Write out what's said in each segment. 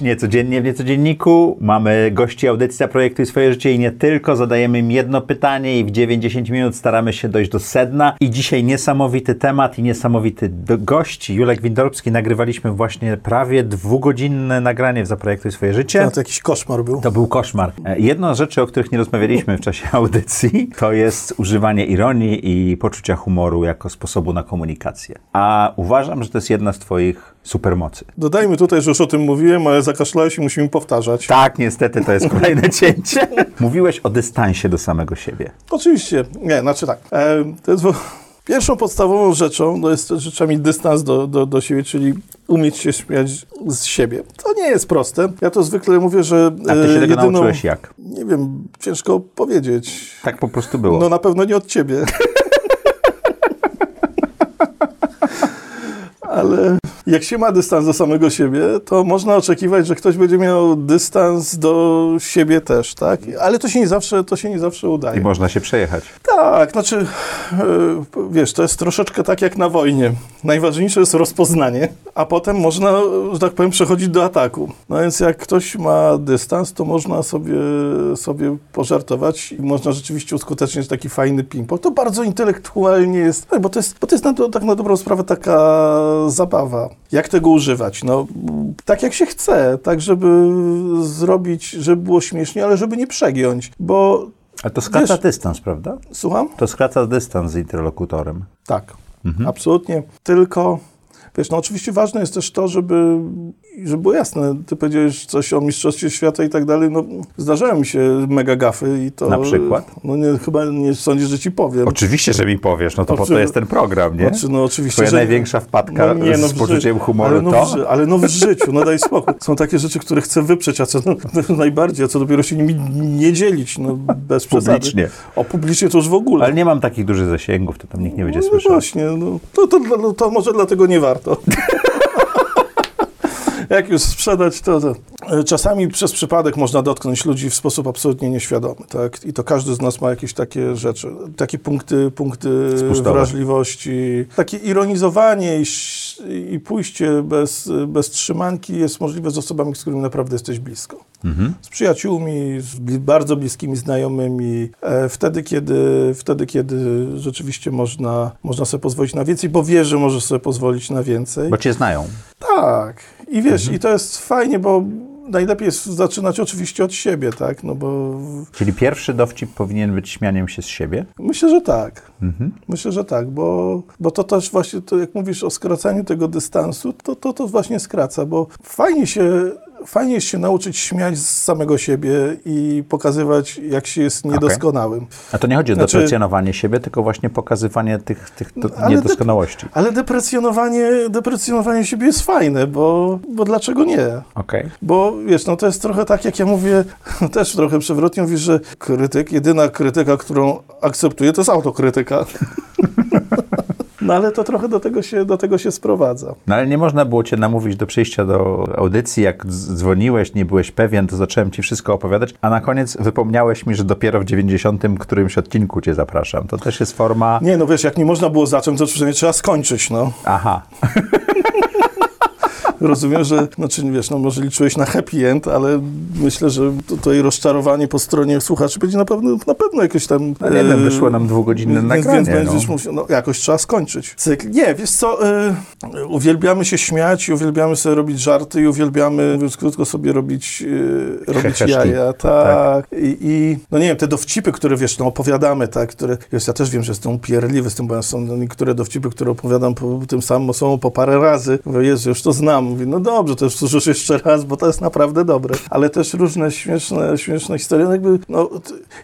Niecodziennie w Niecodzienniku mamy gości audycji Zaprojektuj swoje życie i nie tylko. Zadajemy im jedno pytanie i w 90 minut staramy się dojść do sedna. I dzisiaj niesamowity temat i niesamowity gość. Julek Windorowski. Nagrywaliśmy właśnie prawie dwugodzinne nagranie w Zaprojektuj swoje życie. No, to jakiś koszmar był. To był koszmar. E, Jedna z rzeczy, o których nie rozmawialiśmy w czasie audycji, to jest używanie ironii i poczucia humoru jako sposobu na komunikację. A uważam, że to jest jedna z Twoich supermocy. Dodajmy tutaj, że już o tym mówiłem, ale zakaszlałeś i musimy powtarzać. Tak, niestety to jest kolejne cięcie. Mówiłeś o dystansie do samego siebie. Oczywiście. Nie, znaczy tak. E, to jest pierwszą podstawową rzeczą, to jest, trzeba mieć dystans do, do, do siebie, czyli umieć się śmiać z siebie. To nie jest proste. Ja to zwykle mówię, że A ty się e, tego jedyną... nauczyłeś jak? Nie wiem, ciężko powiedzieć. Tak po prostu było. No na pewno nie od ciebie. Ale jak się ma dystans do samego siebie, to można oczekiwać, że ktoś będzie miał dystans do siebie też, tak? Ale to się nie zawsze, to się nie zawsze I udaje. można się przejechać. Tak, znaczy, e, wiesz, to jest troszeczkę tak jak na wojnie. Najważniejsze jest rozpoznanie, a potem można, że tak powiem, przechodzić do ataku. No więc jak ktoś ma dystans, to można sobie, sobie pożartować i można rzeczywiście uskutecznić taki fajny ping-pong. To bardzo intelektualnie jest, bo to jest, bo to jest na, tak na dobrą sprawę taka zabawa. Jak tego używać? No, tak jak się chce, tak żeby zrobić, żeby było śmiesznie, ale żeby nie przegiąć, bo A to skraca Wiesz- dystans, prawda? Słucham? To skraca dystans z interlokutorem. Tak, absolutnie. Tylko, wiesz, no oczywiście ważne jest też to, żeby, żeby było jasne. Ty powiedziałeś coś o Mistrzostwie Świata i tak dalej. No, zdarzają mi się mega gafy i to... Na przykład? No nie, chyba nie sądzisz, że ci powiem. Oczywiście, że mi powiesz, no to po to Oczy- jest ten program, nie? Znaczy, no oczywiście, Twoja że- największa wpadka nie, z w poczuciem humoru ale no, to? W, ale no w życiu, no daj spokój. Są takie rzeczy, które chcę wyprzeć, a co no, najbardziej, a co dopiero się nimi nie dzielić, no bez przesady. Publicznie. O publicznie to już w ogóle. Ale nie mam takich dużych zasięgów, to tam nikt nie będzie No słyszał. właśnie, no, to, to, to, to może dlatego nie warto. Jak już sprzedać, to, to. E, Czasami przez przypadek można dotknąć ludzi w sposób absolutnie nieświadomy, tak? I to każdy z nas ma jakieś takie rzeczy, takie punkty, punkty wrażliwości. Takie ironizowanie i, i pójście bez, bez trzymanki jest możliwe z osobami, z którymi naprawdę jesteś blisko Mhm. z przyjaciółmi, z bli- bardzo bliskimi znajomymi, e, wtedy, kiedy, wtedy, kiedy rzeczywiście można, można sobie pozwolić na więcej, bo wie, że może sobie pozwolić na więcej. Bo cię znają. Tak. I wiesz, Mhm. i to jest fajnie, bo najlepiej jest zaczynać oczywiście od siebie, tak? No bo Czyli pierwszy dowcip powinien być śmianiem się z siebie. myślę, że tak. Mhm. Myślę, że tak, bo, bo to też właśnie, to jak mówisz o skracaniu tego dystansu, to to, to właśnie skraca, bo fajnie się, fajnie jest się nauczyć śmiać z samego siebie i pokazywać, jak się jest niedoskonałym. A to nie chodzi o Znaczy- deprecjonowanie siebie, tylko właśnie pokazywanie tych, tych do, ale niedoskonałości. Ale deprecjonowanie, deprecjonowanie siebie jest fajne, bo, bo dlaczego nie? Okej. Bo wiesz, no to jest trochę tak, jak ja mówię, też trochę przewrotnie mówisz, że krytyk, jedyna krytyka, którą akceptuję, to jest autokrytyka. No ale to trochę do tego się, do tego się sprowadza. No ale nie można było cię namówić do przyjścia do audycji. Jak dzwoniłeś, nie byłeś pewien, to zacząłem ci wszystko opowiadać, a na koniec wypomniałeś mi, że dopiero w 90 którymś odcinku cię zapraszam. To też jest forma... Nie, no wiesz, jak nie można było zacząć, to przynajmniej trzeba skończyć, no. Aha. Rozumiem, że, znaczy wiesz, no może liczyłeś na happy end, ale myślę, że tutaj rozczarowanie po stronie słuchaczy będzie na pewno, na pewno jakieś tam... No nie wiem, e, wyszło nam dwugodzinne więc, nagranie, Więc będziesz no. musiał, no jakoś trzeba skończyć. Cykl. Nie, wiesz co, e, uwielbiamy się śmiać i uwielbiamy sobie robić żarty i uwielbiamy, mówiąc krótko, sobie robić, e, robić jaja, tak. I, I, no nie wiem, te dowcipy, które wiesz, no opowiadamy, tak, które, wiesz, ja też wiem, że jestem upierdliwy z tym, bo są niektóre dowcipy, które opowiadam po tym samym osobom po parę razy. Mówię, Jezu, już to znam. Mówię, no dobrze, to już słyszysz jeszcze raz, bo to jest naprawdę dobre. Ale też różne śmieszne, śmieszne historie. No jakby, no,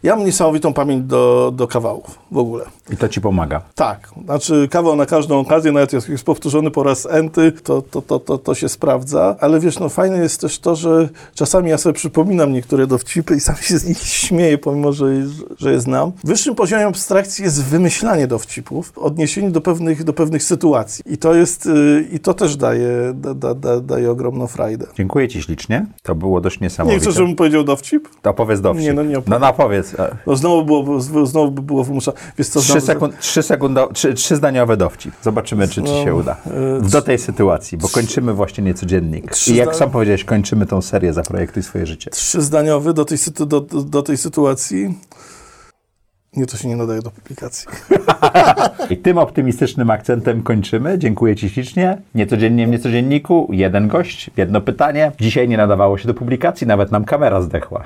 ja mam niesamowitą pamięć do, do kawałów w ogóle. I to ci pomaga. Tak, znaczy kawał na każdą okazję, nawet jak jest powtórzony po raz enty, to, to, to, to, to się sprawdza, ale wiesz, no fajne jest też to, że czasami ja sobie przypominam niektóre dowcipy i sam się z nich śmieję, pomimo, że, je- że je znam. Wyższym poziomem abstrakcji jest wymyślanie dowcipów, odniesienie do pewnych, do pewnych sytuacji i to jest, y, i to też daje, da, da, da, daje ogromną frajdę. Dziękuję Ci ślicznie. To było dość Nie niesamowite. chcesz, żebym powiedział dowcip? To opowiedz dowcip. Nie, no nie. No, no opowiedz. E, No znowu, było, znowu by było wymuszone. Wiesz co, Trzy, sekund, trzy, sekundo, trzy, trzy zdaniowe dowcip. Zobaczymy, czy Ci No, się uda. e, Do tej sytuacji, bo kończymy właśnie niecodziennik. Trzy I jak sam powiedziałeś, kończymy tą serię Zaprojektuj swoje życie. Trzyzdaniowy do tej, do, do tej sytuacji. Nie, to się nie nadaje do publikacji. I tym optymistycznym akcentem kończymy. Dziękuję Ci ślicznie. Niecodziennie w Niecodzienniku. Jeden gość, jedno pytanie. Dzisiaj nie nadawało się do publikacji, nawet nam kamera zdechła.